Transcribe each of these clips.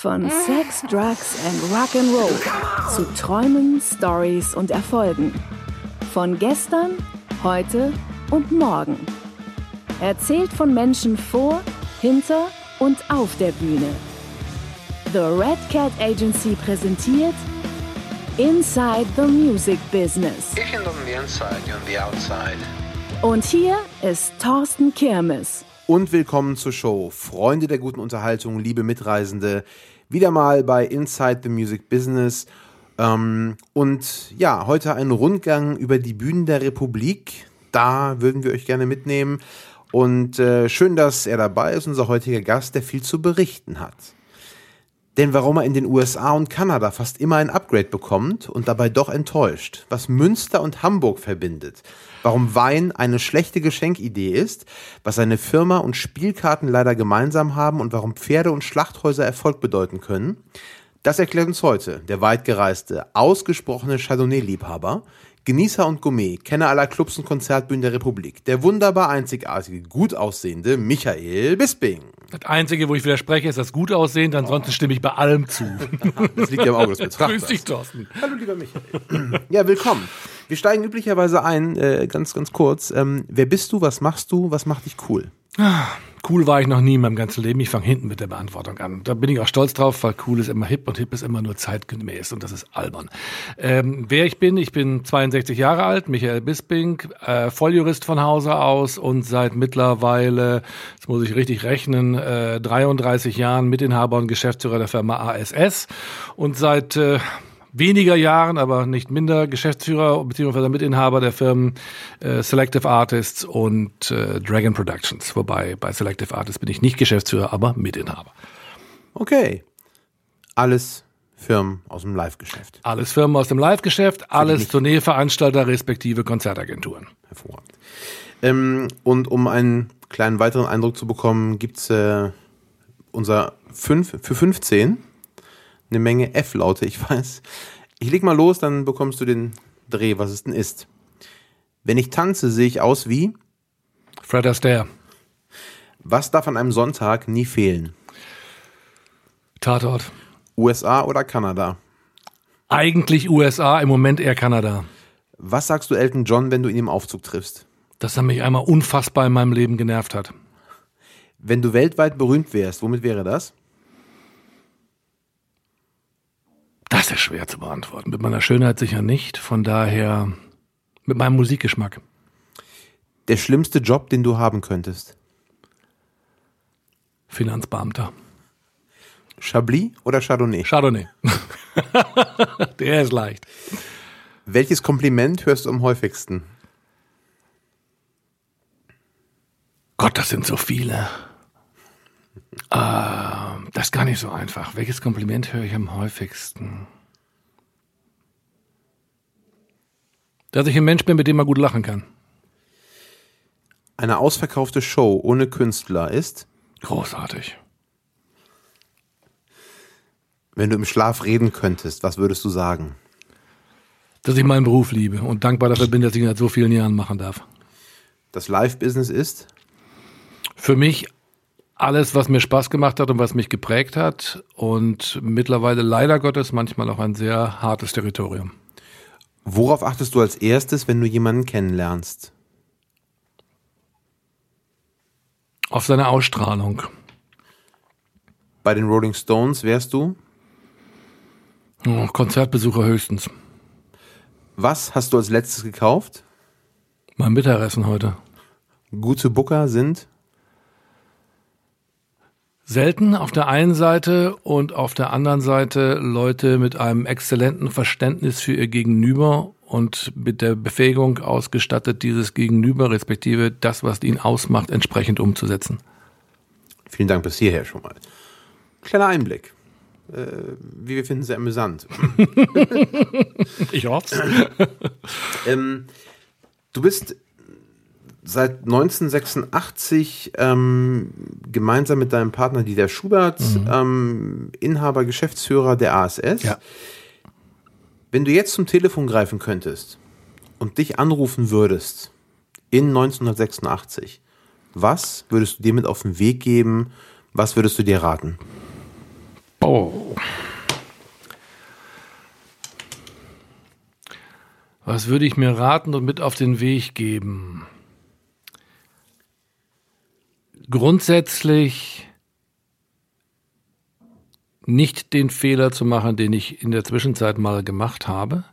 Von Sex, Drugs and Rock'n'Roll zu Träumen, Stories und Erfolgen. Von gestern, heute und morgen. Erzählt von Menschen vor, hinter und auf der Bühne. The Red Cat Agency präsentiert Inside the Music Business. Ich bin on the inside, you're on the outside. Und hier ist Thorsten Kirmes. Und willkommen zur Show. Freunde der guten Unterhaltung, liebe Mitreisende. Wieder mal bei Inside the Music Business. Ähm, und ja, heute ein Rundgang über die Bühnen der Republik. Da würden wir euch gerne mitnehmen. Und äh, schön, dass er dabei ist, unser heutiger Gast, der viel zu berichten hat. Denn warum er in den USA und Kanada fast immer ein Upgrade bekommt und dabei doch enttäuscht, was Münster und Hamburg verbindet, warum Wein eine schlechte Geschenkidee ist, was seine Firma und Spielkarten leider gemeinsam haben und warum Pferde und Schlachthäuser Erfolg bedeuten können, das erklärt uns heute der weitgereiste, ausgesprochene Chardonnay-Liebhaber, Genießer und Gourmet, Kenner aller Clubs und Konzertbühnen der Republik, der wunderbar einzigartige, gut aussehende Michael Bisping. Das Einzige, wo ich widerspreche, ist das gut aussehen, ansonsten stimme ich bei allem zu. Das liegt ja im Auge des Betrachters. Grüß dich, Thorsten. Hallo, lieber Michael. Ja, willkommen. Wir steigen üblicherweise ein, äh, ganz, ganz kurz. Ähm, wer bist du? Was machst du? Was macht dich cool? Cool war ich noch nie in meinem ganzen Leben. Ich fange hinten mit der Beantwortung an. Da bin ich auch stolz drauf, weil cool ist immer hip und hip ist immer nur zeitgemäß und das ist albern. Ähm, wer ich bin, ich bin 62 Jahre alt, Michael Bisping, äh, Volljurist von Hause aus und seit mittlerweile, jetzt muss ich richtig rechnen, äh, 33 Jahren Mitinhaber und Geschäftsführer der Firma ASS und seit äh, weniger Jahren, aber nicht minder Geschäftsführer bzw. Mitinhaber der Firmen äh, Selective Artists und äh, Dragon Productions. Wobei bei Selective Artists bin ich nicht Geschäftsführer, aber Mitinhaber. Okay. Alles Firmen aus dem Live-Geschäft. Alles Firmen aus dem Live-Geschäft, alles Tourneeveranstalter respektive Konzertagenturen. Hervorragend. Ähm, und um einen kleinen weiteren Eindruck zu bekommen, gibt's äh, unser 5 für 15 eine Menge F-Laute, ich weiß. Ich leg mal los, dann bekommst du den Dreh, was es denn ist. Wenn ich tanze, sehe ich aus wie, Fred Astaire, was darf an einem Sonntag nie fehlen? Tatort. USA oder Kanada? Eigentlich USA, im Moment eher Kanada. Was sagst du Elton John, wenn du ihn im Aufzug triffst? Dass er mich einmal unfassbar in meinem Leben genervt hat. Wenn du weltweit berühmt wärst, womit wäre das? Das ist schwer zu beantworten. Mit meiner Schönheit sicher nicht. Von daher mit meinem Musikgeschmack. Der schlimmste Job, den du haben könntest? Finanzbeamter. Chablis oder Chardonnay? Chardonnay. Der ist leicht. Welches Kompliment hörst du am häufigsten? Gott, das sind so viele. Äh, das ist gar nicht so einfach. Welches Kompliment höre ich am häufigsten? Dass ich ein Mensch bin, mit dem man gut lachen kann. Eine ausverkaufte Show ohne Künstler ist, Großartig. wenn du im Schlaf reden könntest, was würdest du sagen? Dass ich meinen Beruf liebe und dankbar dafür bin, dass ich ihn seit so vielen Jahren machen darf. Das Live-Business ist, Für mich alles, was mir Spaß gemacht hat und was mich geprägt hat und mittlerweile leider Gottes manchmal auch ein sehr hartes Territorium. worauf achtest du als erstes, wenn du jemanden kennenlernst? Auf seine Ausstrahlung. Bei den Rolling Stones wärst du? Oh, Konzertbesucher höchstens. Was hast du als letztes gekauft? Mein Mittagessen heute. Gute Booker sind, Selten auf der einen Seite und auf der anderen Seite Leute mit einem exzellenten Verständnis für ihr Gegenüber und mit der Befähigung ausgestattet, dieses Gegenüber, respektive das, was ihn ausmacht, entsprechend umzusetzen. vielen Dank bis hierher schon mal. Kleiner Einblick. Äh, wie wir finden, sehr amüsant. Ich hoffe Ähm, du bist seit 1986 ähm, gemeinsam mit deinem Partner Dieter Schubert ähm, Inhaber, Geschäftsführer der ASS. Ja. Wenn du jetzt zum Telefon greifen könntest und dich anrufen würdest in 1986, was würdest du dir mit auf den Weg geben? Was würdest du dir raten? Oh. Was würde ich mir raten und mit auf den Weg geben? Grundsätzlich nicht den Fehler zu machen, den ich in der Zwischenzeit mal gemacht habe,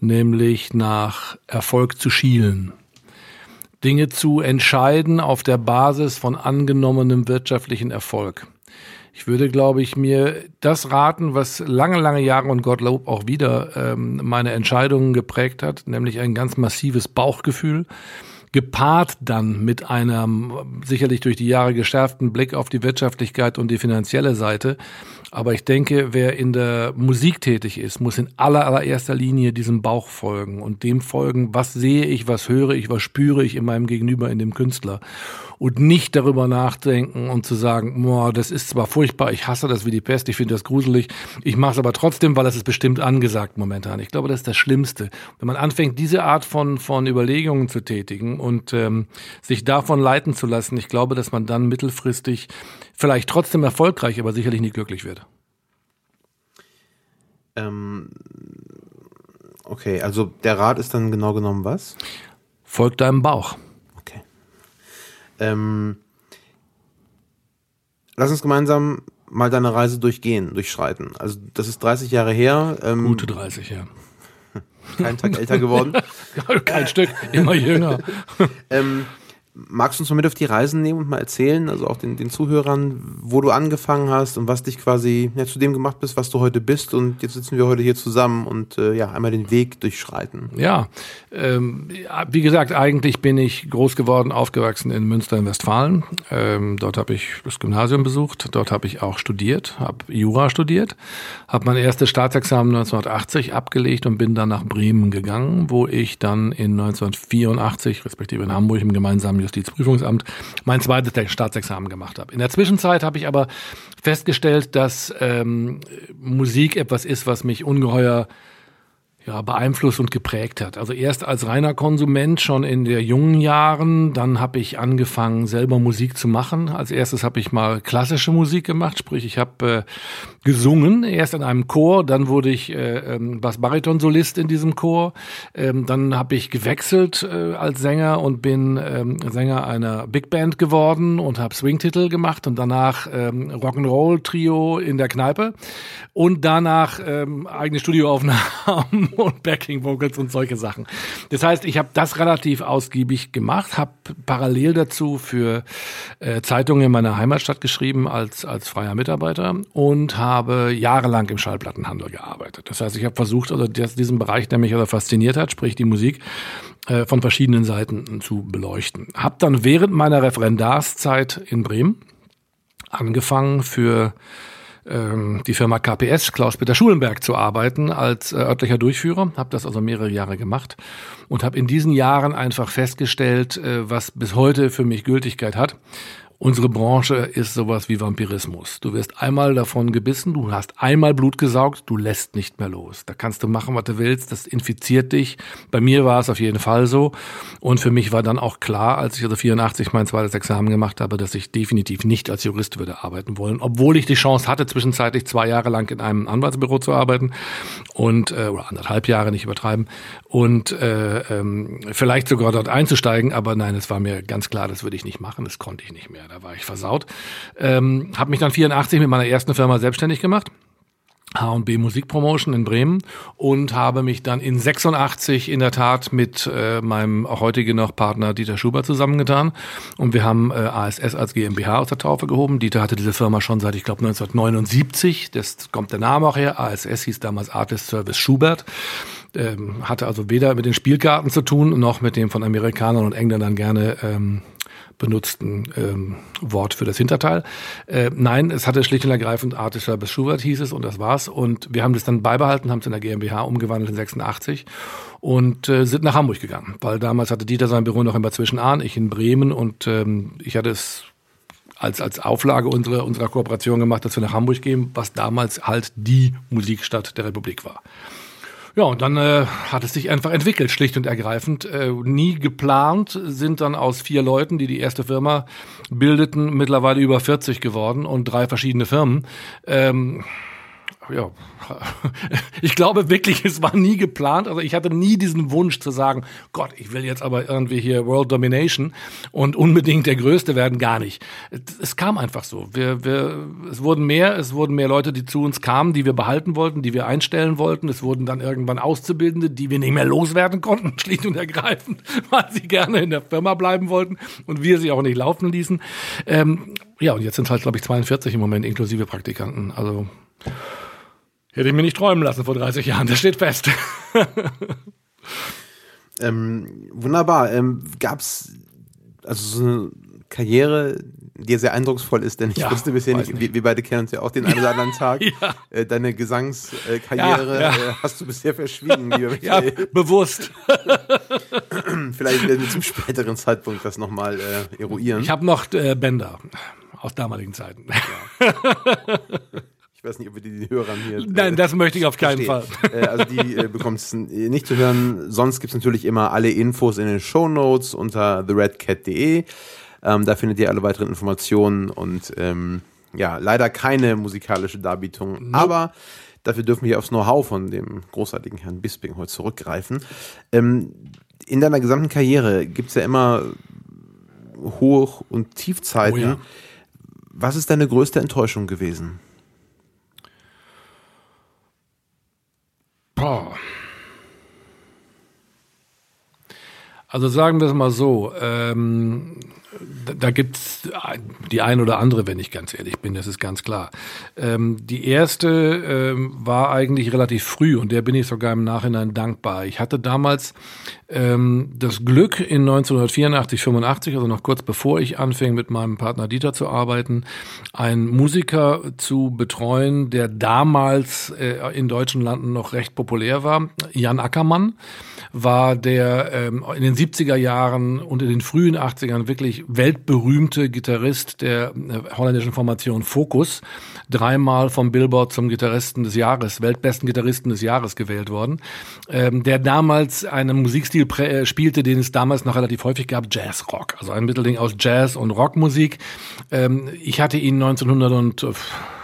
nämlich nach Erfolg zu schielen. Dinge zu entscheiden auf der Basis von angenommenem wirtschaftlichen Erfolg. Ich würde, glaube ich, mir das raten, was lange, lange Jahre und Gottlob auch wieder ähm, meine Entscheidungen geprägt hat, nämlich ein ganz massives Bauchgefühl, gepaart dann mit einem sicherlich durch die Jahre geschärften Blick auf die Wirtschaftlichkeit und die finanzielle Seite. Aber ich denke, wer in der Musik tätig ist, muss in aller, allererster Linie diesem Bauch folgen und dem folgen, was sehe ich, was höre ich, was spüre ich in meinem Gegenüber, in dem Künstler und nicht darüber nachdenken und zu sagen, boah, das ist zwar furchtbar, ich hasse das wie die Pest, ich finde das gruselig, ich mache es aber trotzdem, weil es ist bestimmt angesagt momentan. Ich glaube, das ist das Schlimmste. Wenn man anfängt, diese Art von, von Überlegungen zu tätigen und ähm, sich davon leiten zu lassen, ich glaube, dass man dann mittelfristig vielleicht trotzdem erfolgreich, aber sicherlich nicht glücklich wird. Ähm, okay, also der Rat ist dann genau genommen was? Folgt deinem Bauch. Ähm, lass uns gemeinsam mal deine Reise durchgehen, durchschreiten. Also das ist 30 Jahre her. Ähm, Gute 30, ja. Kein Tag älter geworden. Kein Stück, immer jünger. ähm, Magst du uns mal mit auf die Reisen nehmen und mal erzählen, also auch den, den Zuhörern, wo du angefangen hast und was dich quasi ja, zu dem gemacht bist, was du heute bist und jetzt sitzen wir heute hier zusammen und äh, ja, einmal den Weg durchschreiten. Ja, ähm, wie gesagt, eigentlich bin ich groß geworden, aufgewachsen in Münster in Westfalen. Ähm, dort habe ich das Gymnasium besucht, dort habe ich auch studiert, habe Jura studiert, habe mein erstes Staatsexamen 1980 abgelegt und bin dann nach Bremen gegangen, wo ich dann in 1984, respektive in Hamburg im gemeinsamen Justizprüfungsamt mein zweites Staatsexamen gemacht habe. In der Zwischenzeit habe ich aber festgestellt, dass ähm, Musik etwas ist, was mich ungeheuer ja, beeinflusst und geprägt hat. Also erst als reiner Konsument schon in der jungen Jahren, dann habe ich angefangen selber Musik zu machen. Als erstes habe ich mal klassische Musik gemacht, sprich ich habe äh, gesungen, erst in einem Chor, dann wurde ich äh, ähm, Bass-Bariton-Solist in diesem Chor, ähm, dann habe ich gewechselt äh, als Sänger und bin ähm, Sänger einer Big Band geworden und habe Swing-Titel gemacht und danach ähm, Rock'n'Roll-Trio in der Kneipe und danach ähm, eigene Studioaufnahmen und Backing Vocals und solche Sachen. Das heißt, ich habe das relativ ausgiebig gemacht, habe parallel dazu für äh, Zeitungen in meiner Heimatstadt geschrieben als als freier Mitarbeiter und habe jahrelang im Schallplattenhandel gearbeitet. Das heißt, ich habe versucht, also diesen Bereich, der mich also fasziniert hat, sprich die Musik, äh, von verschiedenen Seiten zu beleuchten. Hab dann während meiner Referendarszeit in Bremen angefangen für ähm, die Firma KPS, Klaus-Peter Schulenberg, zu arbeiten als äh, örtlicher Durchführer. Habe das also mehrere Jahre gemacht und habe in diesen Jahren einfach festgestellt, äh, was bis heute für mich Gültigkeit hat. Unsere Branche ist sowas wie Vampirismus. Du wirst einmal davon gebissen, du hast einmal Blut gesaugt, du lässt nicht mehr los. Da kannst du machen, was du willst, das infiziert dich. Bei mir war es auf jeden Fall so. Und für mich war dann auch klar, als ich also 84 mein zweites Examen gemacht habe, dass ich definitiv nicht als Jurist würde arbeiten wollen, obwohl ich die Chance hatte, zwischenzeitlich zwei Jahre lang in einem Anwaltsbüro zu arbeiten und äh, oder anderthalb Jahre nicht übertreiben und äh, ähm, vielleicht sogar dort einzusteigen. Aber nein, es war mir ganz klar, das würde ich nicht machen, das konnte ich nicht mehr da war ich versaut. Ähm, habe mich dann 84 mit meiner ersten Firma selbstständig gemacht. H&B Musikpromotion in Bremen und habe mich dann in 86 in der Tat mit äh, meinem heutigen noch Partner Dieter Schubert zusammengetan und wir haben äh, ASS als GmbH aus der Taufe gehoben. Dieter hatte diese Firma schon seit ich glaube 1979, das kommt der Name auch her. ASS hieß damals Artist Service Schubert. Ähm, hatte also weder mit den Spielkarten zu tun noch mit dem von Amerikanern und Engländern gerne ähm, benutzten ähm, Wort für das Hinterteil. Äh, nein, es hatte schlicht und ergreifend Artischer bis Schubert hieß es und das war's. Und wir haben das dann beibehalten, haben es in der GmbH umgewandelt in 86 und äh, sind nach Hamburg gegangen, weil damals hatte Dieter sein Büro noch in Bad Zwischenahn, ich in Bremen und ähm, ich hatte es als, als Auflage unserer, unserer Kooperation gemacht, dass wir nach Hamburg gehen, was damals halt die Musikstadt der Republik war. Ja, und dann äh, hat es sich einfach entwickelt, schlicht und ergreifend. Äh, nie geplant, sind dann aus vier Leuten, die die erste Firma bildeten, mittlerweile über 40 geworden und drei verschiedene Firmen. Ähm, ja, ich glaube wirklich, es war nie geplant. Also ich hatte nie diesen Wunsch zu sagen, Gott, ich will jetzt aber irgendwie hier World Domination und unbedingt der Größte werden, gar nicht. Es kam einfach so. Wir, wir, es wurden mehr, es wurden mehr Leute, die zu uns kamen, die wir behalten wollten, die wir einstellen wollten. Es wurden dann irgendwann Auszubildende, die wir nicht mehr loswerden konnten, schlicht und ergreifend, weil sie gerne in der Firma bleiben wollten und wir sie auch nicht laufen ließen. Ähm, ja, und jetzt sind es halt, glaube ich, 42 im Moment inklusive Praktikanten. Also Hätte ich mir nicht träumen lassen vor 30 Jahren, das steht fest. ähm, wunderbar. Ähm, Gab es also so eine Karriere, die sehr eindrucksvoll ist, denn ich ja, wusste bisher nicht, nicht. Wir, wir, beide kennen uns ja auch den einen oder anderen Tag. ja. äh, deine Gesangskarriere ja, äh, hast du bisher verschwiegen, lieber Michael. Ja, bewusst. Vielleicht werden wir zum späteren Zeitpunkt das nochmal äh, eruieren. Ich habe noch äh, Bänder aus damaligen Zeiten. Ich weiß nicht, ob wir die Hörern hier. Äh, Nein, das möchte ich auf keinen verstehen. Fall. Äh, also die äh, bekommt es nicht zu hören. Sonst gibt es natürlich immer alle Infos in den Show Notes unter theredcat.de. Ähm, da findet ihr alle weiteren Informationen und ähm, ja, leider keine musikalische Darbietung. Nope. Aber dafür dürfen wir aufs Know-how von dem großartigen Herrn Bisping heute zurückgreifen. Ähm, in deiner gesamten Karriere gibt es ja immer Hoch- und Tiefzeiten. Oh ja. Was ist deine größte Enttäuschung gewesen? Boah. Also sagen wir es mal so, ähm, da gibt's die ein oder andere, wenn ich ganz ehrlich bin, das ist ganz klar. Ähm, die erste ähm, war eigentlich relativ früh und der bin ich sogar im Nachhinein dankbar. Ich hatte damals ähm, das Glück in 1984, 85, also noch kurz bevor ich anfing mit meinem Partner Dieter zu arbeiten, einen Musiker zu betreuen, der damals äh, in deutschen Landen noch recht populär war, Jan Ackermann war der ähm, in den 70er Jahren und in den frühen 80ern wirklich weltberühmte Gitarrist der äh, holländischen Formation Focus, dreimal vom Billboard zum Gitarristen des Jahres, weltbesten Gitarristen des Jahres gewählt worden, ähm, der damals einen Musikstil äh, spielte, den es damals noch relativ häufig gab, Jazz-Rock, also ein Mittelding aus Jazz und Rockmusik. Ähm, ich hatte ihn 1900 und äh,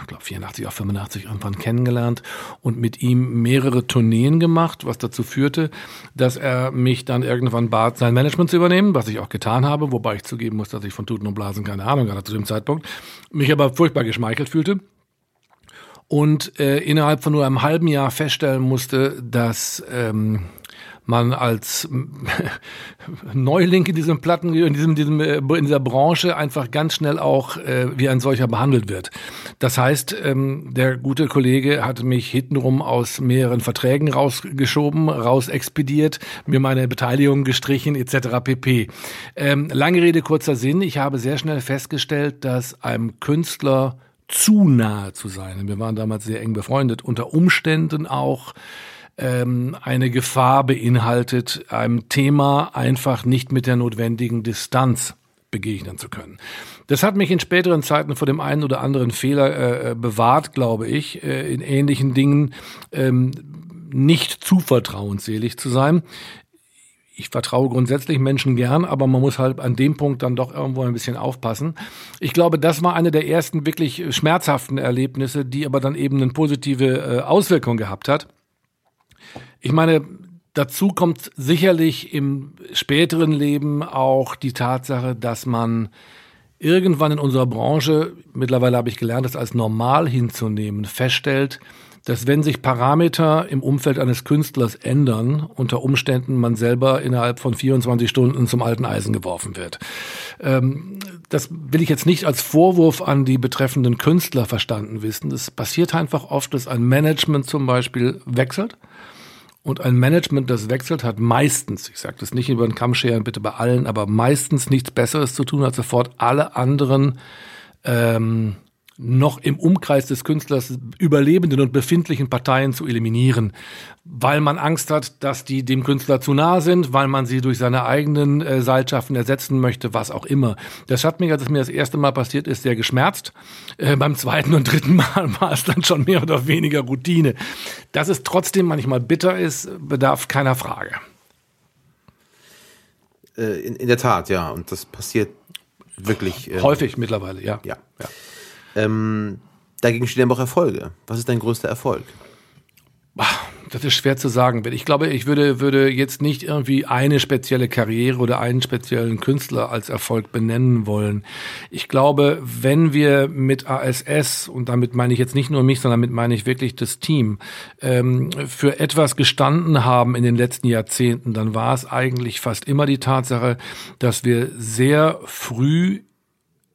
glaube 84 auf 85 irgendwann kennengelernt und mit ihm mehrere Tourneen gemacht, was dazu führte, dass er mich dann irgendwann bat, sein Management zu übernehmen, was ich auch getan habe, wobei ich zugeben muss, dass ich von Tuten und Blasen keine Ahnung hatte zu dem Zeitpunkt, mich aber furchtbar geschmeichelt fühlte und äh, innerhalb von nur einem halben Jahr feststellen musste, dass ähm, man als Neuling in diesem Platten, in diesem, diesem, äh, in dieser Branche einfach ganz schnell auch äh, wie ein solcher behandelt wird. Das heißt, ähm, der gute Kollege hat mich hintenrum aus mehreren Verträgen rausgeschoben, rausexpediert, mir meine Beteiligung gestrichen etc. pp. Ähm, lange Rede kurzer Sinn. Ich habe sehr schnell festgestellt, dass einem Künstler zu nahe zu sein, wir waren damals sehr eng befreundet, unter Umständen auch ähm, eine Gefahr beinhaltet, einem Thema einfach nicht mit der notwendigen Distanz begegnen zu können. Das hat mich in späteren Zeiten vor dem einen oder anderen Fehler äh, bewahrt, glaube ich, äh, in ähnlichen Dingen ähm, nicht zu vertrauensselig zu sein. Ich vertraue grundsätzlich Menschen gern, aber man muss halt an dem Punkt dann doch irgendwo ein bisschen aufpassen. Ich glaube, das war eine der ersten wirklich schmerzhaften Erlebnisse, die aber dann eben eine positive äh, Auswirkung gehabt hat. Ich meine, dazu kommt sicherlich im späteren Leben auch die Tatsache, dass man irgendwann in unserer Branche, mittlerweile habe ich gelernt, das als normal hinzunehmen, feststellt, dass wenn sich Parameter im Umfeld eines Künstlers ändern, unter Umständen man selber innerhalb von 24 Stunden zum alten Eisen geworfen wird. Ähm, das will ich jetzt nicht als Vorwurf an die betreffenden Künstler verstanden wissen. Es passiert einfach oft, dass ein Management zum Beispiel wechselt und ein Management, das wechselt, hat meistens, ich sage das nicht über den Kamm scheren, bitte bei allen, aber meistens nichts Besseres zu tun, als sofort alle anderen ähm, noch im Umkreis des Künstlers überlebenden und befindlichen Parteien zu eliminieren, weil man Angst hat, dass die dem Künstler zu nah sind, weil man sie durch seine eigenen äh, Seilschaften ersetzen möchte, was auch immer. Das hat mich, als es mir das erste Mal passiert ist, sehr geschmerzt. Äh, beim zweiten und dritten Mal war es dann schon mehr oder weniger Routine. Dass es trotzdem manchmal bitter ist, bedarf keiner Frage. Äh, in, in der Tat, ja. Und das passiert wirklich. Ähm, Häufig mittlerweile, ja. Ja. ja. Ähm, dagegen stehen aber auch Erfolge. Was ist dein größter Erfolg? Das ist schwer zu sagen. Ich glaube, ich würde, würde jetzt nicht irgendwie eine spezielle Karriere oder einen speziellen Künstler als Erfolg benennen wollen. Ich glaube, wenn wir mit ASS, und damit meine ich jetzt nicht nur mich, sondern damit meine ich wirklich das Team, ähm, für etwas gestanden haben in den letzten Jahrzehnten, dann war es eigentlich fast immer die Tatsache, dass wir sehr früh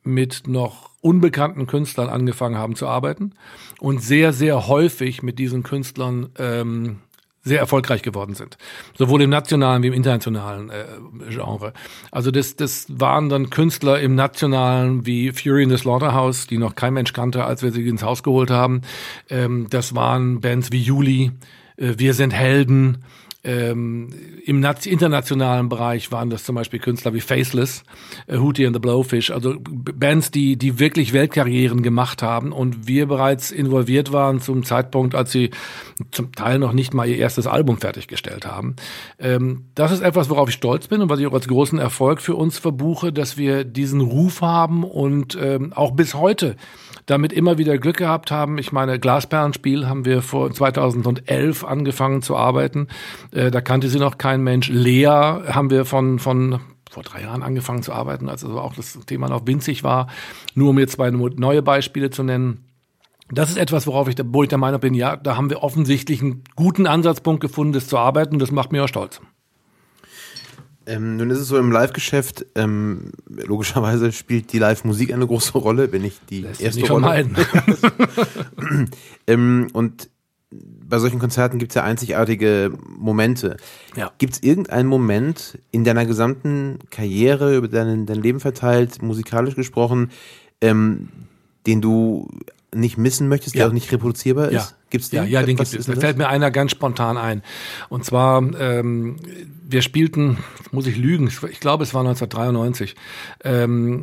mit noch unbekannten Künstlern angefangen haben zu arbeiten und sehr, sehr häufig mit diesen Künstlern ähm, sehr erfolgreich geworden sind. Sowohl im nationalen wie im internationalen äh, Genre. Also das, das waren dann Künstler im nationalen wie Fury in the Slaughterhouse, die noch kein Mensch kannte, als wir sie ins Haus geholt haben. Ähm, das waren Bands wie Juli, äh, Wir sind Helden, ähm, Im internationalen Bereich waren das zum Beispiel Künstler wie Faceless, äh, Hootie and the Blowfish, also Bands, die, die wirklich Weltkarrieren gemacht haben und wir bereits involviert waren zum Zeitpunkt, als sie zum Teil noch nicht mal ihr erstes Album fertiggestellt haben. Ähm, das ist etwas, worauf ich stolz bin und was ich auch als großen Erfolg für uns verbuche, dass wir diesen Ruf haben und ähm, auch bis heute damit immer wieder Glück gehabt haben. Ich meine, Glasperlenspiel haben wir vor 2011 angefangen zu arbeiten. Äh, da kannte sie noch kein Mensch. Lea haben wir von, von vor drei Jahren angefangen zu arbeiten, als also auch das Thema noch winzig war. Nur um jetzt zwei neue Beispiele zu nennen. Das ist etwas, worauf ich, wo ich der Meinung bin, ja, da haben wir offensichtlich einen guten Ansatzpunkt gefunden, das zu arbeiten. Das macht mir auch stolz. Ähm, nun ist es so im Live-Geschäft, ähm, logischerweise spielt die Live-Musik eine große Rolle, wenn ich die Lässt erste nicht Rolle. ähm, und bei solchen Konzerten gibt es ja einzigartige Momente. Ja. Gibt es irgendeinen Moment in deiner gesamten Karriere, über dein, dein Leben verteilt, musikalisch gesprochen, ähm, den du nicht missen möchtest, ja. der auch nicht reproduzierbar ist? Ja. Gibt's den? Ja, ja den gibt es. Da fällt mir einer ganz spontan ein. Und zwar ähm, wir spielten, muss ich lügen, ich glaube es war 1993, ähm,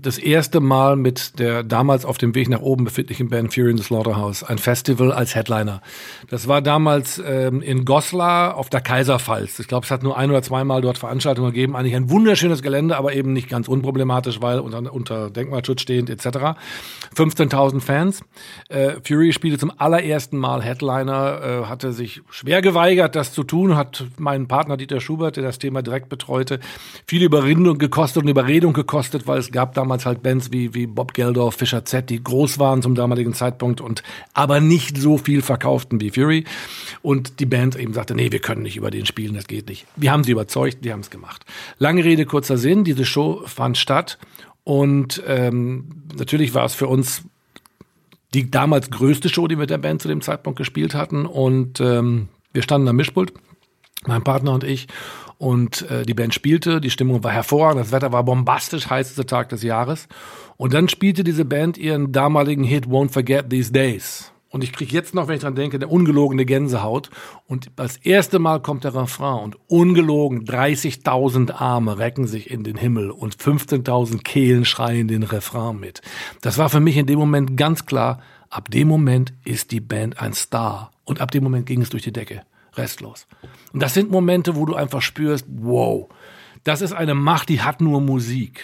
das erste Mal mit der damals auf dem Weg nach oben befindlichen Band Fury in the Slaughterhouse, ein Festival als Headliner. Das war damals ähm, in Goslar auf der Kaiserpfalz. Ich glaube, es hat nur ein oder zweimal dort Veranstaltungen gegeben. Eigentlich ein wunderschönes Gelände, aber eben nicht ganz unproblematisch, weil unter, unter Denkmalschutz stehend etc. 15.000 Fans. Äh, Fury spielte zum allerersten Mal Headliner, äh, hatte sich schwer geweigert, das zu tun, hat meinen Partner Dieter Schubert, der das Thema direkt betreute, viel Überredung gekostet und Überredung gekostet, weil es gab damals halt Bands wie, wie Bob Geldof, Fischer Z, die groß waren zum damaligen Zeitpunkt und aber nicht so viel verkauften wie Fury. Und die Band eben sagte, nee, wir können nicht über den spielen, das geht nicht. Wir haben sie überzeugt, die haben es gemacht. Lange Rede, kurzer Sinn, diese Show fand statt und ähm, natürlich war es für uns die damals größte Show, die wir mit der Band zu dem Zeitpunkt gespielt hatten. Und ähm, wir standen am Mischpult mein Partner und ich. Und äh, die Band spielte, die Stimmung war hervorragend, das Wetter war bombastisch, heißester Tag des Jahres. Und dann spielte diese Band ihren damaligen Hit Won't Forget These Days. Und ich kriege jetzt noch, wenn ich dran denke, eine ungelogene Gänsehaut. Und das erste Mal kommt der Refrain und ungelogen 30.000 Arme recken sich in den Himmel und 15.000 Kehlen schreien den Refrain mit. Das war für mich in dem Moment ganz klar, ab dem Moment ist die Band ein Star. Und ab dem Moment ging es durch die Decke restlos. Und das sind Momente, wo du einfach spürst, wow, das ist eine Macht, die hat nur Musik.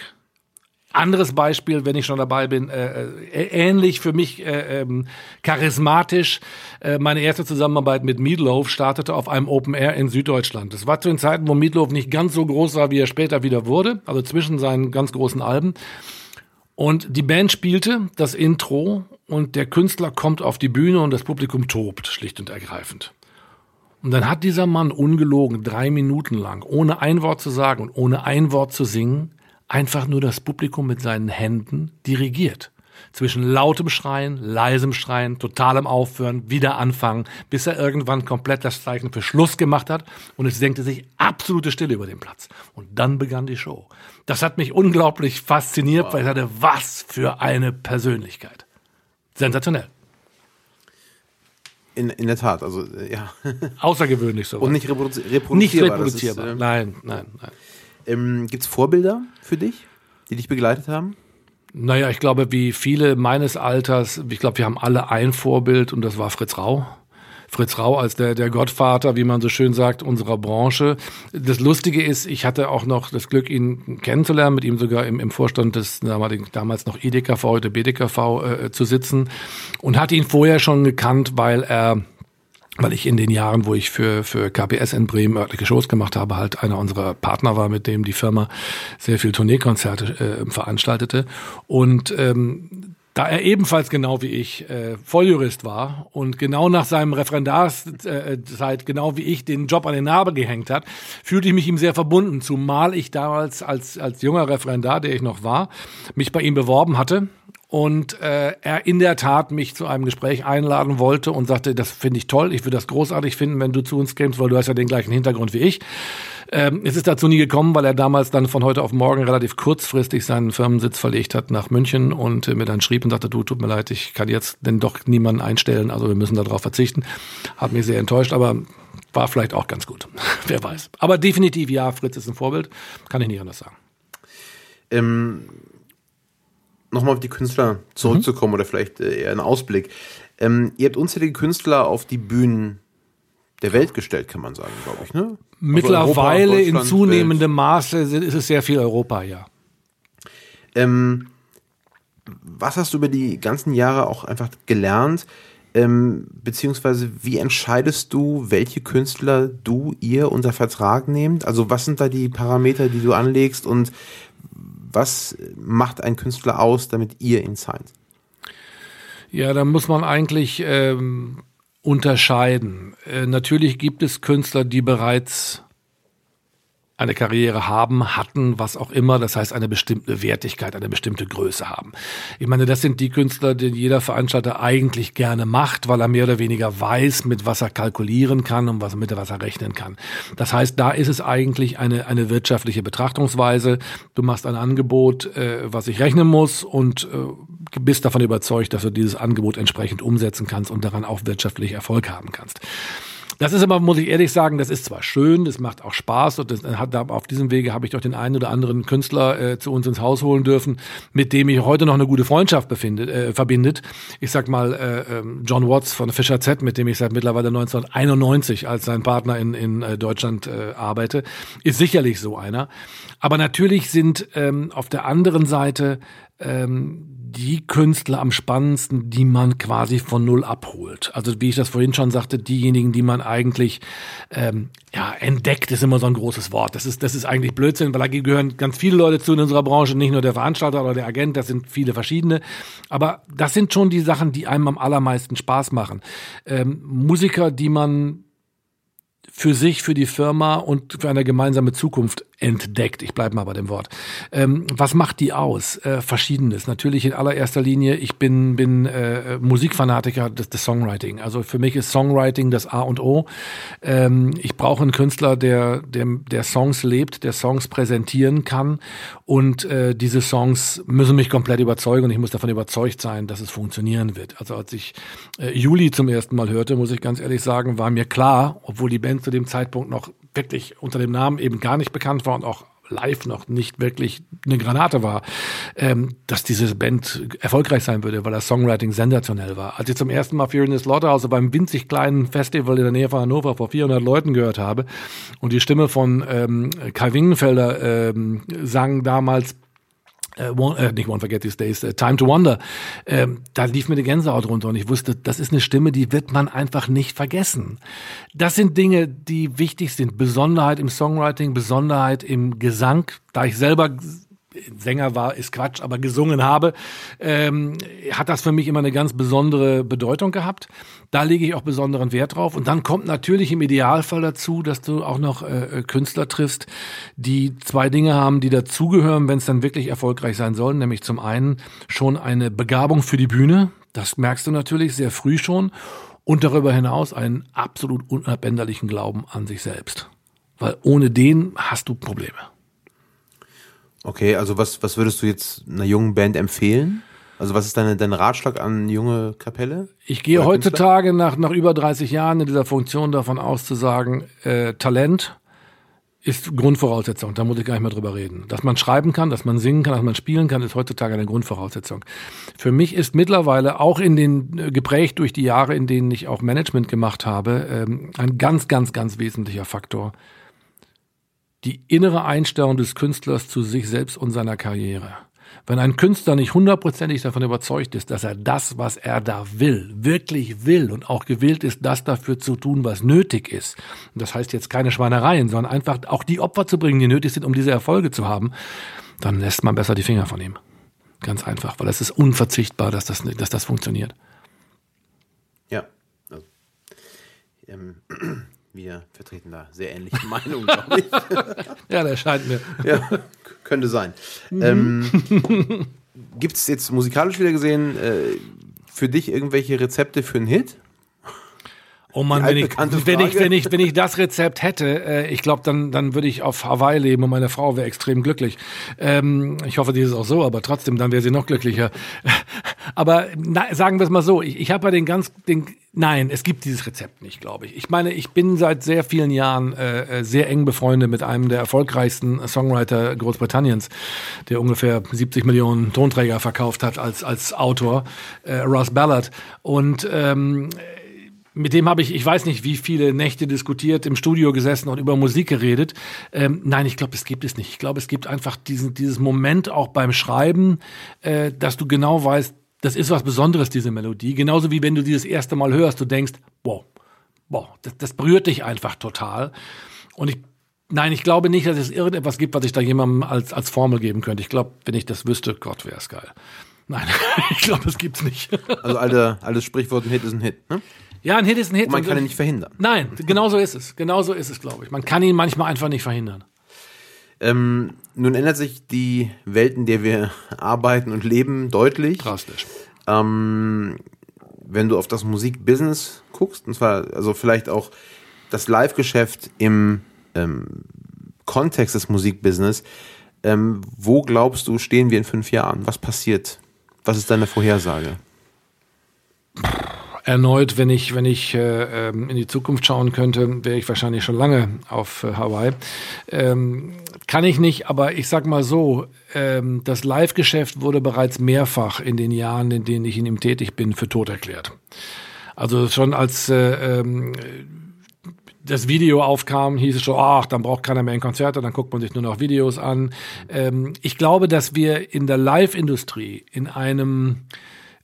Anderes Beispiel, wenn ich schon dabei bin, äh, äh, ähnlich für mich äh, ähm, charismatisch. Äh, meine erste Zusammenarbeit mit Meatloaf startete auf einem Open Air in Süddeutschland. Das war zu den Zeiten, wo Meatloaf nicht ganz so groß war, wie er später wieder wurde, also zwischen seinen ganz großen Alben. Und die Band spielte das Intro und der Künstler kommt auf die Bühne und das Publikum tobt, schlicht und ergreifend. Und dann hat dieser Mann ungelogen drei Minuten lang, ohne ein Wort zu sagen und ohne ein Wort zu singen, einfach nur das Publikum mit seinen Händen dirigiert. Zwischen lautem Schreien, leisem Schreien, totalem Aufhören, wieder anfangen, bis er irgendwann komplett das Zeichen für Schluss gemacht hat und es senkte sich absolute Stille über den Platz. Und dann begann die Show. Das hat mich unglaublich fasziniert, wow. weil ich hatte, was für eine Persönlichkeit. sensationell. In, in der Tat, also äh, ja. Außergewöhnlich so. Und nicht reproduzi reproduzierbar. Nicht reproduzierbar. Ist, äh, nein, nein, nein. ähm, Gibt es Vorbilder für dich, die dich begleitet haben? Naja, ich glaube, wie viele meines Alters, ich glaube, wir haben alle ein Vorbild und das war Fritz Rau. Fritz Rau als der, der Gottvater, wie man so schön sagt, unserer Branche. Das Lustige ist, ich hatte auch noch das Glück, ihn kennenzulernen, mit ihm sogar im, im Vorstand des damals noch EDKV, heute BDKV äh, zu sitzen und hatte ihn vorher schon gekannt, weil er weil ich in den Jahren, wo ich für, für KPS in Bremen örtliche Shows gemacht habe, halt einer unserer Partner war, mit dem die Firma sehr viel Tourneekonzerte äh, veranstaltete. Und ähm, da er ebenfalls genau wie ich äh, Volljurist war und genau nach seinem Referendarszeit, genau wie ich, den Job an den Nabel gehängt hat, fühlte ich mich ihm sehr verbunden, zumal ich damals als, als junger Referendar, der ich noch war, mich bei ihm beworben hatte und äh, er in der Tat mich zu einem Gespräch einladen wollte und sagte, das finde ich toll, ich würde das großartig finden, wenn du zu uns kämst, weil du hast ja den gleichen Hintergrund wie ich. Ähm, es ist dazu nie gekommen, weil er damals dann von heute auf morgen relativ kurzfristig seinen Firmensitz verlegt hat nach München und äh, mir dann schrieb und sagte, du, tut mir leid, ich kann jetzt denn doch niemanden einstellen, also wir müssen darauf verzichten. Hat mich sehr enttäuscht, aber war vielleicht auch ganz gut. Wer weiß. Aber definitiv ja, Fritz ist ein Vorbild, kann ich nicht anders sagen. Ähm, Nochmal auf die Künstler zurückzukommen mhm. oder vielleicht äh, eher einen Ausblick. Ähm, ihr habt unzählige Künstler auf die Bühnen der Welt gestellt, kann man sagen, glaube ich. Ne? Mittlerweile also in zunehmendem Maße ist es sehr viel Europa, ja. Ähm, was hast du über die ganzen Jahre auch einfach gelernt? Ähm, beziehungsweise wie entscheidest du, welche Künstler du ihr unter Vertrag nehmt? Also was sind da die Parameter, die du anlegst und was macht ein Künstler aus, damit ihr ihn signed? Ja, da muss man eigentlich ähm, unterscheiden. Äh, natürlich gibt es Künstler, die bereits eine Karriere haben, hatten, was auch immer, das heißt eine bestimmte Wertigkeit, eine bestimmte Größe haben. Ich meine, das sind die Künstler, die jeder Veranstalter eigentlich gerne macht, weil er mehr oder weniger weiß, mit was er kalkulieren kann und was, mit was er rechnen kann. Das heißt, da ist es eigentlich eine, eine wirtschaftliche Betrachtungsweise. Du machst ein Angebot, äh, was ich rechnen muss und äh, bist davon überzeugt, dass du dieses Angebot entsprechend umsetzen kannst und daran auch wirtschaftlich Erfolg haben kannst. Das ist aber, muss ich ehrlich sagen, das ist zwar schön, das macht auch Spaß und das hat, auf diesem Wege habe ich doch den einen oder anderen Künstler äh, zu uns ins Haus holen dürfen, mit dem ich heute noch eine gute Freundschaft befindet, äh, verbindet. Ich sag mal, äh, ähm, John Watts von Fischer Z, mit dem ich seit mittlerweile 1991 als sein Partner in, in äh, Deutschland äh, arbeite, ist sicherlich so einer. Aber natürlich sind ähm, auf der anderen Seite ähm, die Künstler am spannendsten, die man quasi von null abholt. Also wie ich das vorhin schon sagte, diejenigen, die man eigentlich ähm, ja entdeckt, ist immer so ein großes Wort. Das ist das ist eigentlich Blödsinn, weil da gehören ganz viele Leute zu in unserer Branche, nicht nur der Veranstalter oder der Agent, das sind viele verschiedene. Aber das sind schon die Sachen, die einem am allermeisten Spaß machen. Ähm, Musiker, die man für sich, für die Firma und für eine gemeinsame Zukunft entdeckt. Ich bleibe mal bei dem Wort. Ähm, was macht die aus? Äh, Verschiedenes. Natürlich in allererster Linie, ich bin, bin äh, Musikfanatiker des, des Songwriting. Also für mich ist Songwriting das A und O. Ähm, ich brauche einen Künstler, der, der, der Songs lebt, der Songs präsentieren kann und äh, diese Songs müssen mich komplett überzeugen und ich muss davon überzeugt sein, dass es funktionieren wird. Also als ich äh, Juli zum ersten Mal hörte, muss ich ganz ehrlich sagen, war mir klar, obwohl die Band zu dem Zeitpunkt noch wirklich unter dem Namen eben gar nicht bekannt war und auch live noch nicht wirklich eine Granate war, ähm, dass diese Band erfolgreich sein würde, weil das Songwriting sensationell war. Als ich zum ersten Mal Fear in the Slaughterhouse beim winzig kleinen Festival in der Nähe von Hannover vor 400 Leuten gehört habe und die Stimme von ähm, Kai Wingenfelder ähm, sang damals äh, one, äh, nicht One Forget These Days, äh, Time to Wonder, ähm, da lief mir die Gänsehaut runter und ich wusste, das ist eine Stimme, die wird man einfach nicht vergessen. Das sind Dinge, die wichtig sind. Besonderheit im Songwriting, Besonderheit im Gesang. Da ich selber Sänger war, ist Quatsch, aber gesungen habe, ähm, hat das für mich immer eine ganz besondere Bedeutung gehabt. Da lege ich auch besonderen Wert drauf. Und dann kommt natürlich im Idealfall dazu, dass du auch noch äh, äh Künstler triffst, die zwei Dinge haben, die dazugehören, wenn es dann wirklich erfolgreich sein soll. Nämlich zum einen schon eine Begabung für die Bühne. Das merkst du natürlich sehr früh schon. Und darüber hinaus einen absolut unabänderlichen Glauben an sich selbst. Weil ohne den hast du Probleme. Okay, also was, was würdest du jetzt einer jungen Band empfehlen? Also was ist deine, dein Ratschlag an junge Kapelle? Ich gehe Oder heutzutage nach, nach über 30 Jahren in dieser Funktion davon aus zu sagen, äh, Talent ist Grundvoraussetzung, da muss ich gar nicht mehr drüber reden. Dass man schreiben kann, dass man singen kann, dass man spielen kann, ist heutzutage eine Grundvoraussetzung. Für mich ist mittlerweile auch in den äh, geprägt durch die Jahre, in denen ich auch Management gemacht habe, ähm, ein ganz, ganz, ganz wesentlicher Faktor die innere Einstellung des Künstlers zu sich selbst und seiner Karriere. Wenn ein Künstler nicht hundertprozentig davon überzeugt ist, dass er das, was er da will, wirklich will und auch gewillt ist, das dafür zu tun, was nötig ist, und das heißt jetzt keine Schweinereien, sondern einfach auch die Opfer zu bringen, die nötig sind, um diese Erfolge zu haben, dann lässt man besser die Finger von ihm. Ganz einfach, weil es ist unverzichtbar, dass das, dass das funktioniert. Ja. Also, ähm, wir vertreten da sehr ähnliche Meinungen, glaube ich. ja, der scheint mir. ja, könnte sein. Mhm. Ähm, Gibt es jetzt musikalisch wieder gesehen äh, für dich irgendwelche Rezepte für einen Hit? Oh Mann, wenn ich, wenn ich, wenn ich, wenn ich das Rezept hätte, äh, ich glaube, dann, dann würde ich auf Hawaii leben und meine Frau wäre extrem glücklich. Ähm, ich hoffe, die ist auch so, aber trotzdem, dann wäre sie noch glücklicher. Aber na, sagen wir es mal so, ich, ich habe ja den ganz, den, nein, es gibt dieses Rezept nicht, glaube ich. Ich meine, ich bin seit sehr vielen Jahren äh, äh sehr eng befreundet mit einem der erfolgreichsten Songwriter Großbritanniens, der ungefähr 70 Millionen Tonträger verkauft hat als, als Autor, äh, Ross Ballard. Und ähm, mit dem habe ich, ich weiß nicht, wie viele Nächte diskutiert, im Studio gesessen und über Musik geredet. Ähm, nein, ich glaube, es gibt es nicht. Ich glaube, es gibt einfach diesen, dieses Moment auch beim Schreiben, äh, dass du genau weißt, das ist was Besonderes, diese Melodie. Genauso wie wenn du die das erste Mal hörst, du denkst, wow, wow, das, das berührt dich einfach total. Und ich Nein, ich glaube nicht, dass es irgendetwas gibt, was ich da jemandem als, als Formel geben könnte. Ich glaube, wenn ich das wüsste, Gott, wäre es geil. Nein, ich glaube, das gibt's nicht. Also alte, altes Sprichwort, ein Hit ist ein Hit, ne? Ja, ein Hit ist ein Hit. Und man kann ihn nicht verhindern. Nein, genau so ist es. Genau so ist es, glaube ich. Man kann ihn manchmal einfach nicht verhindern. Ähm, nun ändert sich die Welt, in der wir arbeiten und leben, deutlich. Drastisch. Ähm, wenn du auf das Musikbusiness guckst, und zwar also vielleicht auch das Live-Geschäft im ähm, Kontext des Musikbusiness, ähm, wo glaubst du, stehen wir in fünf Jahren? Was passiert? Was ist deine Vorhersage? Erneut, wenn ich, wenn ich äh, ähm, in die Zukunft schauen könnte, wäre ich wahrscheinlich schon lange auf äh, Hawaii. Ähm, kann ich nicht, aber ich sag mal so, ähm, das Live-Geschäft wurde bereits mehrfach in den Jahren, in denen ich in ihm tätig bin, für tot erklärt. Also schon als äh, ähm, das Video aufkam, hieß es schon, ach, dann braucht keiner mehr ein Konzert, dann guckt man sich nur noch Videos an. Ähm, ich glaube, dass wir in der Live-Industrie in einem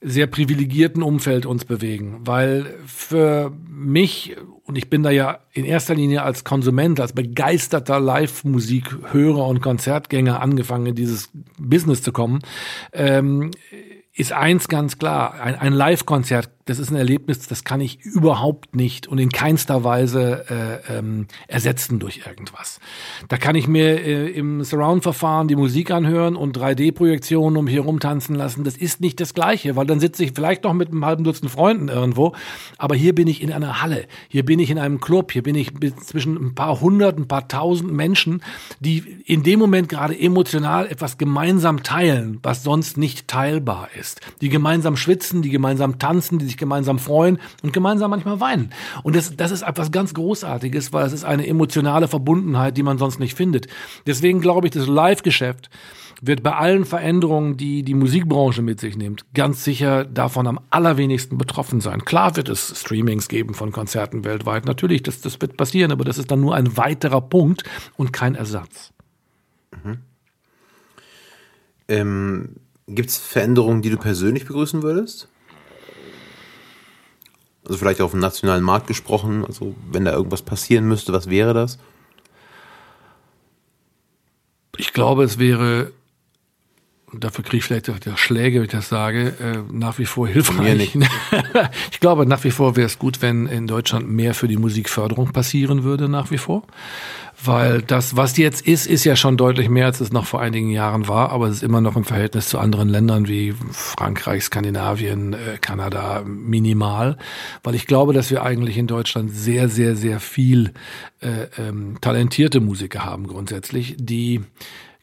sehr privilegierten Umfeld uns bewegen, weil für mich, und ich bin da ja in erster Linie als Konsument, als begeisterter Live-Musik-Hörer und Konzertgänger angefangen, in dieses Business zu kommen, ähm, ist eins ganz klar, ein, ein Live-Konzert das ist ein Erlebnis, das kann ich überhaupt nicht und in keinster Weise äh, ähm, ersetzen durch irgendwas. Da kann ich mir äh, im Surround-Verfahren die Musik anhören und 3D-Projektionen um hier rumtanzen lassen. Das ist nicht das Gleiche, weil dann sitze ich vielleicht noch mit einem halben Dutzend Freunden irgendwo, aber hier bin ich in einer Halle, hier bin ich in einem Club, hier bin ich zwischen ein paar hundert, ein paar tausend Menschen, die in dem Moment gerade emotional etwas gemeinsam teilen, was sonst nicht teilbar ist. Die gemeinsam schwitzen, die gemeinsam tanzen, die sich gemeinsam freuen und gemeinsam manchmal weinen. Und das, das ist etwas ganz Großartiges, weil es ist eine emotionale Verbundenheit, die man sonst nicht findet. Deswegen glaube ich, das Live-Geschäft wird bei allen Veränderungen, die die Musikbranche mit sich nimmt, ganz sicher davon am allerwenigsten betroffen sein. Klar wird es Streamings geben von Konzerten weltweit. Natürlich, das, das wird passieren, aber das ist dann nur ein weiterer Punkt und kein Ersatz. Mhm. Ähm, Gibt es Veränderungen, die du persönlich begrüßen würdest? Also vielleicht auf dem nationalen Markt gesprochen, also wenn da irgendwas passieren müsste, was wäre das? Ich glaube, es wäre, dafür kriege ich vielleicht auch Schläge, wenn ich das sage, äh, nach wie vor hilfreich. ich glaube, nach wie vor wäre es gut, wenn in Deutschland mehr für die Musikförderung passieren würde, nach wie vor. Weil das, was jetzt ist, ist ja schon deutlich mehr, als es noch vor einigen Jahren war, aber es ist immer noch im Verhältnis zu anderen Ländern wie Frankreich, Skandinavien, äh, Kanada minimal, weil ich glaube, dass wir eigentlich in Deutschland sehr, sehr, sehr viel äh, ähm, talentierte Musiker haben grundsätzlich, die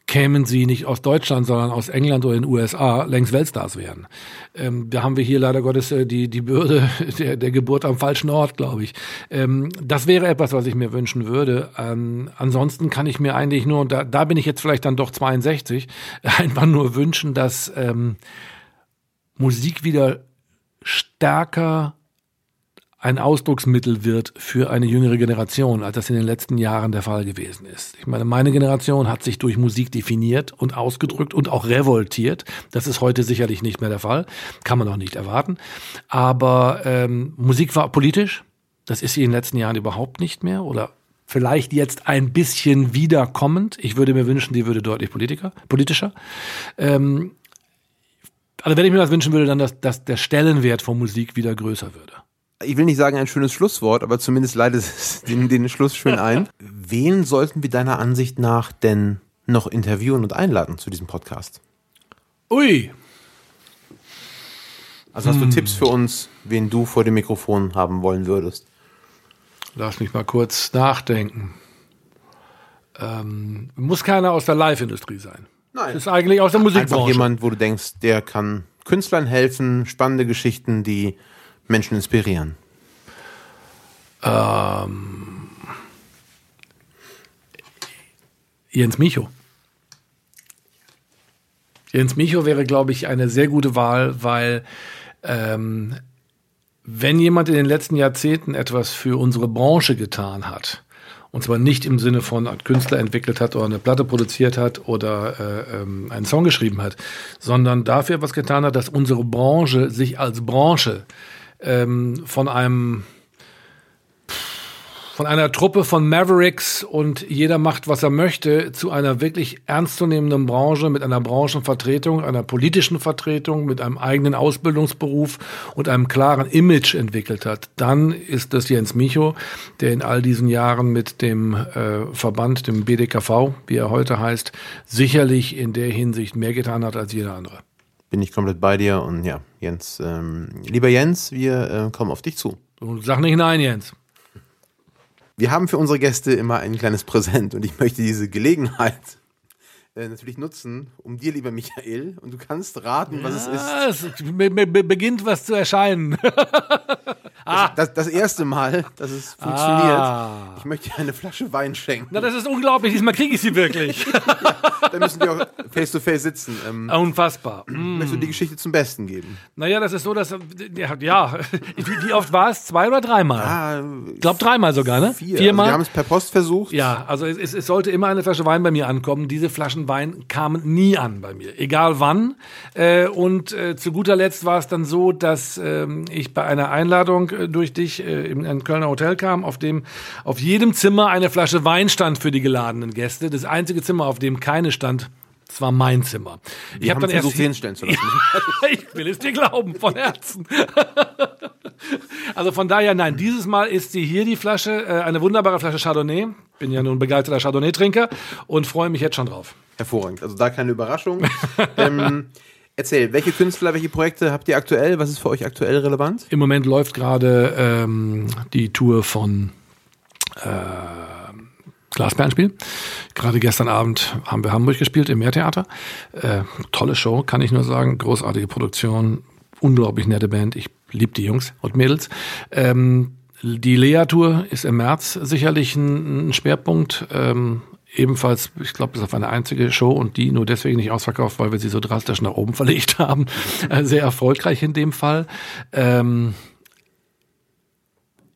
kämen sie nicht aus Deutschland, sondern aus England oder den USA, längst Weltstars wären. Ähm, da haben wir hier leider Gottes äh, die, die Bürde der, der Geburt am falschen Ort, glaube ich. Ähm, das wäre etwas, was ich mir wünschen würde. Ähm, ansonsten kann ich mir eigentlich nur, und da, da bin ich jetzt vielleicht dann doch 62, einfach nur wünschen, dass ähm, Musik wieder stärker ein Ausdrucksmittel wird für eine jüngere Generation, als das in den letzten Jahren der Fall gewesen ist. Ich meine, meine Generation hat sich durch Musik definiert und ausgedrückt und auch revoltiert. Das ist heute sicherlich nicht mehr der Fall, kann man auch nicht erwarten. Aber ähm, Musik war politisch, das ist sie in den letzten Jahren überhaupt nicht mehr oder vielleicht jetzt ein bisschen wiederkommend. Ich würde mir wünschen, die würde deutlich Politiker, politischer. Ähm, also wenn ich mir das wünschen würde, dann, dass, dass der Stellenwert von Musik wieder größer würde ich will nicht sagen ein schönes Schlusswort, aber zumindest leitet es den, den Schluss schön ein. Wen sollten wir deiner Ansicht nach denn noch interviewen und einladen zu diesem Podcast? Ui. Also hast du hm. Tipps für uns, wen du vor dem Mikrofon haben wollen würdest? Lass mich mal kurz nachdenken. Ähm, muss keiner aus der Live-Industrie sein. Nein. Das ist eigentlich aus der Musikbranche. Einfach jemand, wo du denkst, der kann Künstlern helfen, spannende Geschichten, die Menschen inspirieren? Ähm, Jens Micho. Jens Micho wäre, glaube ich, eine sehr gute Wahl, weil ähm, wenn jemand in den letzten Jahrzehnten etwas für unsere Branche getan hat, und zwar nicht im Sinne von ein Künstler entwickelt hat oder eine Platte produziert hat oder äh, ähm, einen Song geschrieben hat, sondern dafür etwas getan hat, dass unsere Branche sich als Branche ähm, von einem von einer Truppe von Mavericks und jeder macht, was er möchte, zu einer wirklich ernstzunehmenden Branche mit einer Branchenvertretung, einer politischen Vertretung, mit einem eigenen Ausbildungsberuf und einem klaren Image entwickelt hat, dann ist das Jens Micho, der in all diesen Jahren mit dem äh, Verband, dem BDKV, wie er heute heißt, sicherlich in der Hinsicht mehr getan hat als jeder andere bin ich komplett bei dir. Und ja, Jens, ähm, lieber Jens, wir äh, kommen auf dich zu. Sag nicht nein, Jens. Wir haben für unsere Gäste immer ein kleines Präsent und ich möchte diese Gelegenheit äh, natürlich nutzen, um dir, lieber Michael, und du kannst raten, was ja, es ist. Es beginnt was zu erscheinen. Ah. Das, das, erste Mal, dass es funktioniert. Ah. Ich möchte dir eine Flasche Wein schenken. Na, das ist unglaublich. Diesmal kriege ich sie wirklich. ja, dann müssen wir auch face to face sitzen. Ähm, Unfassbar. Möchtest du die Geschichte zum Besten geben? Naja, das ist so, dass, ja, ja. wie, oft war es? Zwei oder dreimal? Ja, ich glaube dreimal sogar, ne? Vier. Viermal. Also wir haben es per Post versucht. Ja, also es, es, sollte immer eine Flasche Wein bei mir ankommen. Diese Flaschen Wein kamen nie an bei mir, egal wann. Äh, und äh, zu guter Letzt war es dann so, dass äh, ich bei einer Einladung äh, durch dich äh, in ein Kölner Hotel kam, auf dem auf jedem Zimmer eine Flasche Wein stand für die geladenen Gäste. Das einzige Zimmer, auf dem keine stand, das war mein Zimmer. Wir ich habe dann versucht, erst hinstellen zu lassen. ich will es dir glauben, von Herzen. also von daher, nein, dieses Mal ist sie hier die Flasche, äh, eine wunderbare Flasche Chardonnay. Bin ja nun begeisterter Chardonnay-Trinker und freue mich jetzt schon drauf. Hervorragend. Also da keine Überraschung. ähm, Erzähl, welche Künstler, welche Projekte habt ihr aktuell? Was ist für euch aktuell relevant? Im Moment läuft gerade ähm, die Tour von äh, Glasperlenspiel. Gerade gestern Abend haben wir Hamburg gespielt im Meertheater. Äh, tolle Show, kann ich nur sagen. Großartige Produktion, unglaublich nette Band. Ich liebe die Jungs und Mädels. Ähm, die Lea-Tour ist im März sicherlich ein, ein Schwerpunkt. Ähm, ebenfalls, ich glaube, bis auf eine einzige Show und die nur deswegen nicht ausverkauft, weil wir sie so drastisch nach oben verlegt haben. Äh, sehr erfolgreich in dem Fall. Ähm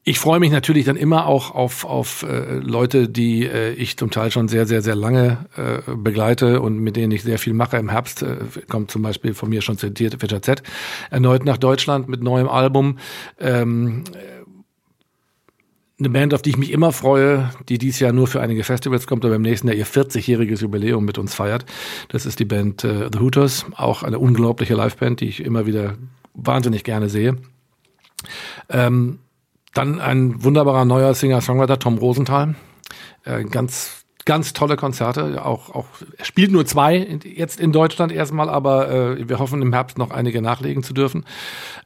ich freue mich natürlich dann immer auch auf, auf äh, Leute, die äh, ich zum Teil schon sehr, sehr, sehr lange äh, begleite und mit denen ich sehr viel mache. Im Herbst äh, kommt zum Beispiel von mir schon zitiert Fischer Z erneut nach Deutschland mit neuem Album. Ähm, eine Band, auf die ich mich immer freue, die dieses Jahr nur für einige Festivals kommt, aber im nächsten Jahr ihr 40-jähriges Jubiläum mit uns feiert. Das ist die Band äh, The Hooters, auch eine unglaubliche Liveband, die ich immer wieder wahnsinnig gerne sehe. Ähm, dann ein wunderbarer neuer Singer-Songwriter, Tom Rosenthal. Äh, ganz ganz tolle Konzerte. Auch, auch er spielt nur zwei jetzt in Deutschland erstmal, aber äh, wir hoffen im Herbst noch einige nachlegen zu dürfen.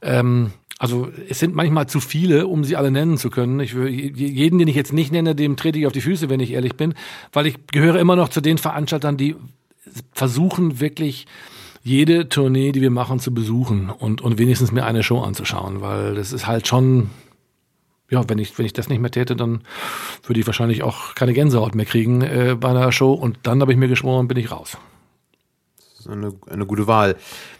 Ähm, also es sind manchmal zu viele, um sie alle nennen zu können. Ich jeden, den ich jetzt nicht nenne, dem trete ich auf die Füße, wenn ich ehrlich bin, weil ich gehöre immer noch zu den Veranstaltern, die versuchen wirklich jede Tournee, die wir machen, zu besuchen und, und wenigstens mir eine Show anzuschauen, weil das ist halt schon, ja, wenn ich, wenn ich das nicht mehr täte, dann würde ich wahrscheinlich auch keine Gänsehaut mehr kriegen äh, bei einer Show und dann habe ich mir geschworen, bin ich raus. Das ist eine, eine gute Wahl.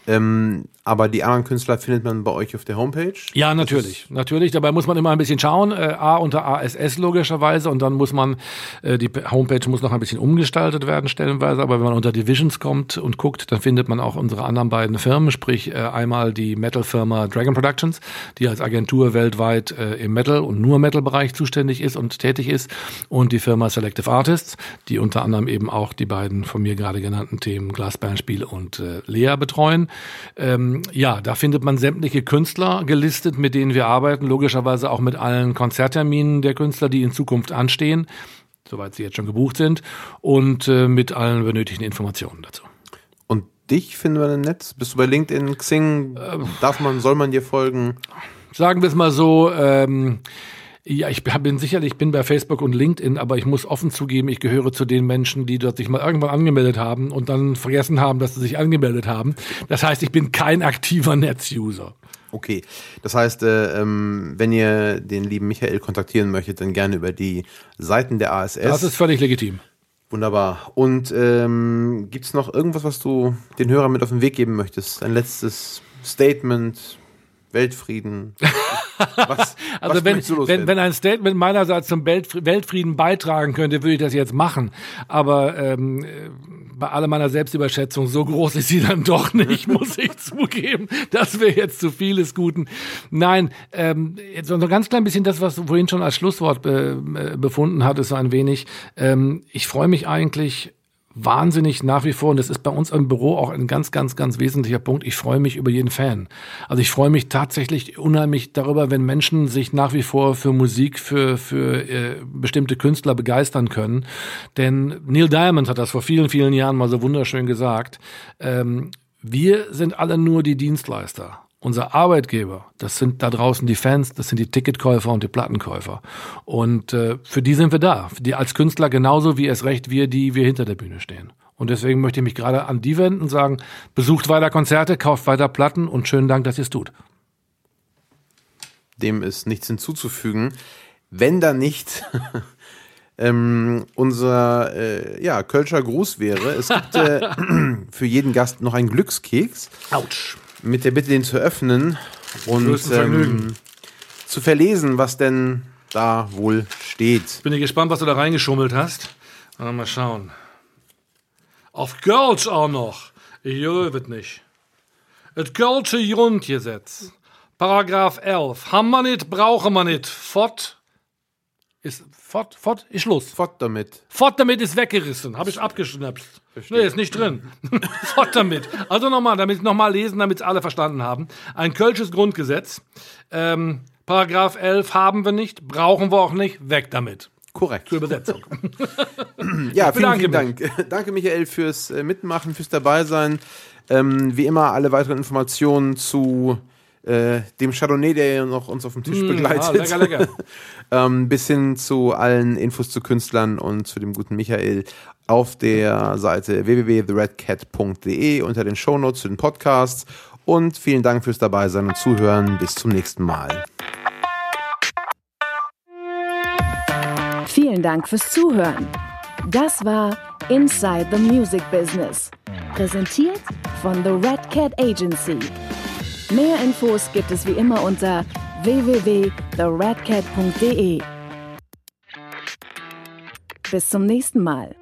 Ähm, aber die anderen Künstler findet man bei euch auf der Homepage? Ja, natürlich. Natürlich. Dabei muss man immer ein bisschen schauen. Äh, A unter ASS logischerweise. Und dann muss man, äh, die Homepage muss noch ein bisschen umgestaltet werden stellenweise. Aber wenn man unter Divisions kommt und guckt, dann findet man auch unsere anderen beiden Firmen. Sprich, äh, einmal die Metal-Firma Dragon Productions, die als Agentur weltweit äh, im Metal- und nur Metal-Bereich zuständig ist und tätig ist. Und die Firma Selective Artists, die unter anderem eben auch die beiden von mir gerade genannten Themen Glasbandspiel und äh, Lea betreuen. Ähm, ja, da findet man sämtliche Künstler gelistet, mit denen wir arbeiten, logischerweise auch mit allen Konzertterminen der Künstler, die in Zukunft anstehen, soweit sie jetzt schon gebucht sind, und äh, mit allen benötigten Informationen dazu. Und dich finden wir im Netz? Bist du bei LinkedIn, Xing? Darf man, soll man dir folgen? Sagen wir es mal so, ähm, ja, ich bin sicherlich, ich bin bei Facebook und LinkedIn, aber ich muss offen zugeben, ich gehöre zu den Menschen, die dort sich mal irgendwann angemeldet haben und dann vergessen haben, dass sie sich angemeldet haben. Das heißt, ich bin kein aktiver Netz-User. Okay, das heißt, äh, ähm, wenn ihr den lieben Michael kontaktieren möchtet, dann gerne über die Seiten der ASS. Das ist völlig legitim. Wunderbar. Und ähm, gibt es noch irgendwas, was du den Hörern mit auf den Weg geben möchtest? Ein letztes Statement, Weltfrieden? Was, also was wenn, wenn, wenn ein Statement meinerseits zum Weltfrieden beitragen könnte, würde ich das jetzt machen. Aber ähm, bei aller meiner Selbstüberschätzung, so groß ist sie dann doch nicht, muss ich zugeben. Das wäre jetzt zu vieles Guten. Nein, ähm, jetzt noch ein ganz klein bisschen das, was du vorhin schon als Schlusswort be, äh, befunden hattest, so ein wenig. Ähm, ich freue mich eigentlich wahnsinnig nach wie vor, und das ist bei uns im Büro auch ein ganz, ganz, ganz wesentlicher Punkt, ich freue mich über jeden Fan. Also ich freue mich tatsächlich unheimlich darüber, wenn Menschen sich nach wie vor für Musik, für, für äh, bestimmte Künstler begeistern können. Denn Neil Diamond hat das vor vielen, vielen Jahren mal so wunderschön gesagt. Ähm, wir sind alle nur die Dienstleister. Unser Arbeitgeber, das sind da draußen die Fans, das sind die Ticketkäufer und die Plattenkäufer. Und äh, für die sind wir da. Die als Künstler genauso wie es recht wir, die wir hinter der Bühne stehen. Und deswegen möchte ich mich gerade an die wenden und sagen, besucht weiter Konzerte, kauft weiter Platten und schönen Dank, dass ihr es tut. Dem ist nichts hinzuzufügen. Wenn da nicht ähm, unser äh, ja, Kölscher Gruß wäre. Es gibt äh, für jeden Gast noch einen Glückskeks. Autsch mit der Bitte, den zu öffnen und ähm, zu verlesen, was denn da wohl steht. Bin ich gespannt, was du da reingeschummelt hast. Mal schauen. Auf Kölsch auch noch. Ich jövet nicht. Et Kölsche Grundgesetz. Paragraph 11. Haben wir nicht, brauchen wir nicht. Fort ist fort, fort, ist Schluss. Fort damit. Fort damit ist weggerissen. Habe ich abgeschnappt. Nee, ist nicht drin. fort damit. Also nochmal, damit nochmal lesen, damit es alle verstanden haben. Ein Kölsches Grundgesetz. Ähm, Paragraph 11 haben wir nicht, brauchen wir auch nicht, weg damit. Korrekt. Zur Übersetzung. ja, vielen, vielen Dank. Danke, Michael, fürs äh, Mitmachen, fürs Dabeisein. Ähm, wie immer, alle weiteren Informationen zu äh, dem Chardonnay, der ja noch uns auf dem Tisch mm, begleitet. Ah, lecker, lecker. ähm, bis hin zu allen Infos zu Künstlern und zu dem guten Michael auf der Seite www.theredcat.de unter den Shownotes zu den Podcasts. Und vielen Dank fürs Dabeisein und Zuhören. Bis zum nächsten Mal. Vielen Dank fürs Zuhören. Das war Inside the Music Business. Präsentiert von The Red Cat Agency. Mehr Infos gibt es wie immer unter www.theredcat.de. Bis zum nächsten Mal.